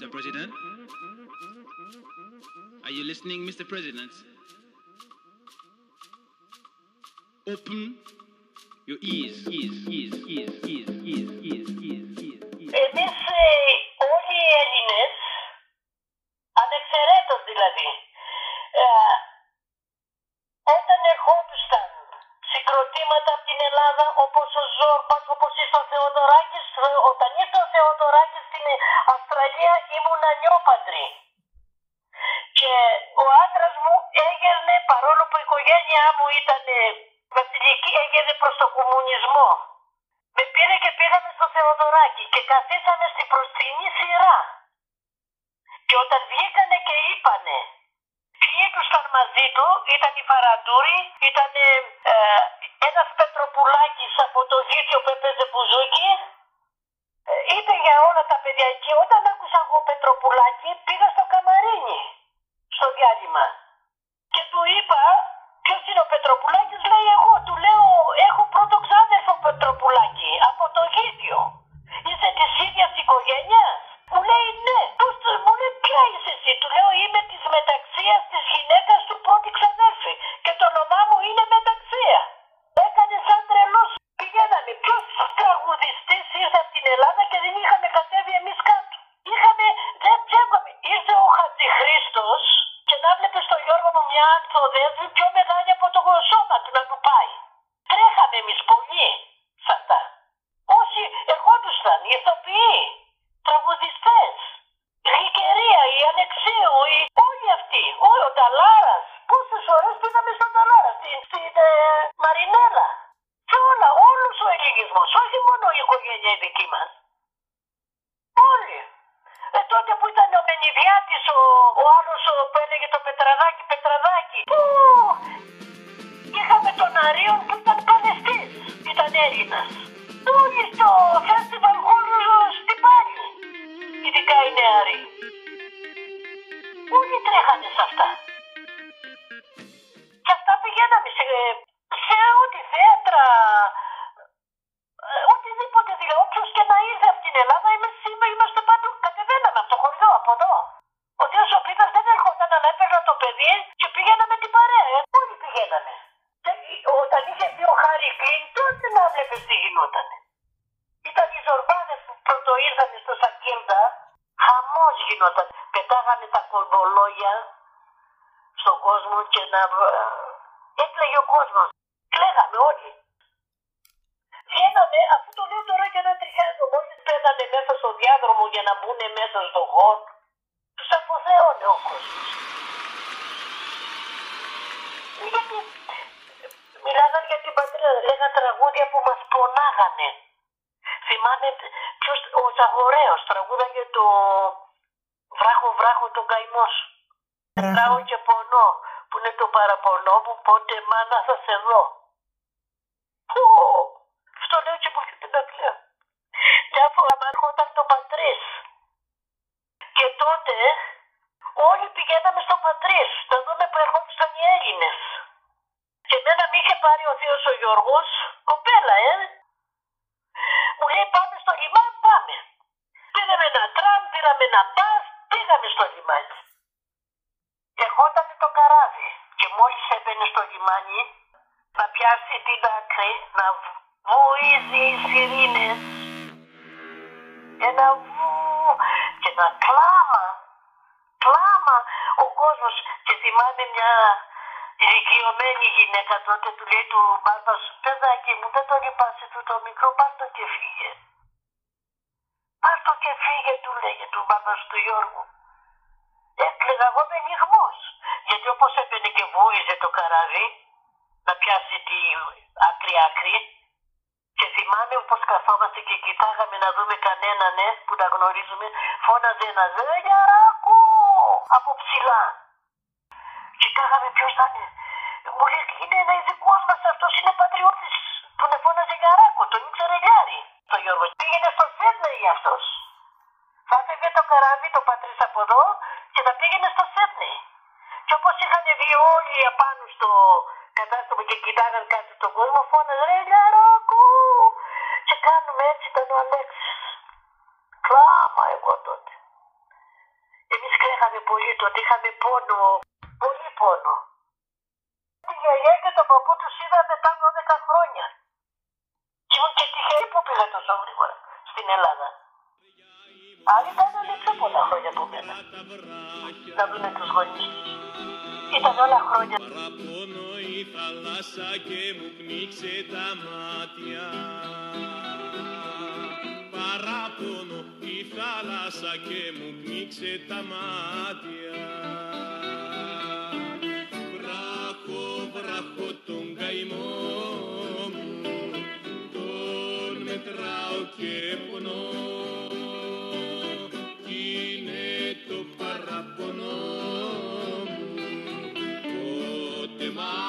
Mr. President? Are you listening, Mr. President? Open your ears, ears, ears, ears, ears, ears, ears, ears, ears, ears. Συγκροτήματα από την Ελλάδα όπως ο Ζόρπας, όπως ήρθε ο Θεοδωράκης, ε, όταν ήρθε ο Θεοδωράκης στην Αυστραλία ήμουν νιόπαντρη. Και ο άντρας μου έγερνε, παρόλο που η οικογένειά μου ήταν ε, βασιλική, έγερνε προς τον κομμουνισμό. Με πήρε και πήγαμε στο Θεοδωράκι και καθίσαμε στην προστινή σειρά. Και όταν βγήκανε και είπανε ποιοι του ήταν μαζί του, ήταν η Φαραντούρη, ήταν ε, ένας Πετροπουλάκης από το δίκτυο που έπαιζε μπουζούκι, ε, είπε για όλα τα παιδιά και όταν άκουσα εγώ Πετροπουλάκη πήγα στο καμαρίνι, στο διάλειμμα. Και του είπα, ποιος είναι ο Πετροπουλάκης, λέει εγώ, του λέω, έχω πρώτο ξάδερφο Πετροπουλάκη, από το γίδιο. Είσαι της ίδιας οικογένειας. Μου λέει ναι. Πώς, το- μου λέει ποια είσαι εσύ. Του λέω είμαι της μεταξίας της γυναίκας του πρώτη ξαδέρφη. Και το όνομά μου είναι μεταξία. Έκανε σαν τρελός. Πηγαίναμε. Ποιος τραγουδιστής ήρθε από την Ελλάδα και δεν είχαμε κατέβει εμείς κάτω. Είχαμε, δεν ψεύγαμε. Ήρθε ο Χατζηχρήστος και να βλέπεις τον Γιώργο μου μια ανθοδέσμη πιο μεγάλη από το σώμα του να του πάει. Τρέχαμε εμείς πολύ σε αυτά. Όσοι ερχόντουσαν, οι ηθοποιοί, τραγουδιστές, η Γλυκερία, η Αλεξίου, οι... όλοι αυτοί, όλοι ο Ταλάρας. Πόσες ώρες πήγαμε στον Ταλάρα, στην, στην ε, Μαρινέλα. Και όλα, όλος ο ελληνισμός, όχι μόνο η οικογένεια η δική μας. Όλοι. Ε, τότε που ήταν ο Μενιδιάτης, ο, ο άλλος ο, που έλεγε το Πετραδάκι, Πετραδάκι. Πού! Είχαμε τον Αρίον που ήταν Παλαιστής, ήταν Έλληνας. Όλοι στο festival hall στην Πάλη. Ειδικά οι νεαροί. Όλοι τρέχανε σε αυτά. Και αυτά πηγαίναμε σε, σε ό,τι θέατρα, χωριό, από εδώ. Ο Θεός ο Πίτας δεν έρχονταν να έπαιρνα το παιδί και πήγαιναμε την παρέα. ε. Όλοι πηγαίναμε. Και η- όταν είχε βγει ο Χάρη Κλίν, τότε να βλέπεις τι γινότανε. Ήταν οι ζορμπάδες που πρώτο ήρθαν στο Σακίλδα. Χαμός γινόταν. Πετάγανε τα κολβολόγια στον κόσμο και να... Έκλαιγε ο κόσμος. Κλαίγαμε όλοι. Βγαίναμε, αφού το λέω τώρα για να τριχιάζω, μόλις πέθανε μέσα στο διάδρομο για να μπουν μέσα στο χώρο, τους αποθέωνε ο κόσμος. Γιατί μιλάγαν για την πατρίδα, λέγαν τραγούδια που μας πονάγανε. Θυμάμαι ποιος, ο Ζαγορέος τραγούδαγε το βράχο βράχο τον καημός σου. Τράω και πονώ, που είναι το παραπονό μου, πότε μάνα θα σε δω. Πω, αυτό λέω και μου έρχεται να κλαίω. Μια φορά με έρχονταν το πατρίς. Και τότε όλοι πηγαίναμε στο πατρίς, να δούμε που ερχόντουσαν οι Έλληνες. Και εμένα με είχε πάρει ο θείος ο Γιώργος, κοπέλα, ε. Μου λέει πάμε στο λιμάνι, πάμε. Πήραμε ένα τραμ, πήραμε ένα πας, πήγαμε στο λιμάνι. Ερχόταν το καράβι και μόλις έμπαινε στο λιμάνι να πιάσει την άκρη, να βουίζει οι σιρήνες. Ένα βου και ένα κλάμα, κλάμα ο κόσμος και θυμάμαι μια ηλικιωμένη γυναίκα τότε του λέει του μπάρμπα σου παιδάκι μου δεν το λυπάσαι του το μικρό πάρ' το και φύγε. Πάρ' το και φύγε του λέγε του μπάρμπα σου του Γιώργου. Έκλαιγα εγώ με νυχμός. Γιατί όπως έπαινε και βούιζε το καράβι να πιάσει τη άκρη άκρη και θυμάμαι πως καθόμαστε και κοιτάγαμε να δούμε κανέναν ναι, που να γνωρίζουμε φώναζε ένας «Δελιαράκο» από ψηλά. Κοιτάγαμε ποιος θα είναι. Μου λέει είναι ένα ειδικός μας αυτός είναι πατριώτης που με φώναζε Γιαράκο, τον ήξερε Γιάρη. Το Γιώργος πήγαινε στο Σέντνεϊ αυτός. Θα έφευγε το καράβι το πατρίς από εδώ και θα πήγαινε στο Σέντνεϊ. Και όπως είχαν βγει όλοι απάνω στο κατάστημα και κοιτάγαν κάτι στον κόσμο, φώναζε ρε Γιαράκο. Και κάνουμε έτσι ήταν ο Αλέξης. Κλάμα εγώ τότε. πολύ τότε. Είχαμε πόνο, πολύ πόνο. Τη γιαγιά και τον παππού τους είδα μετά 12 χρόνια. Και ήμουν και τυχερή που πήγα τόσο γρήγορα στην Ελλάδα. Άλλοι ήταν πιο πολλά χρόνια από μένα. Να δούνε τους γονείς τους. Ήταν όλα χρόνια. Παραπονώ η θάλασσα και μου πνίξε τα μάτια Παραπονώ η θάλασσα και μου πνίξε τα μάτια Βράχο, βράχο τον καημό Πότε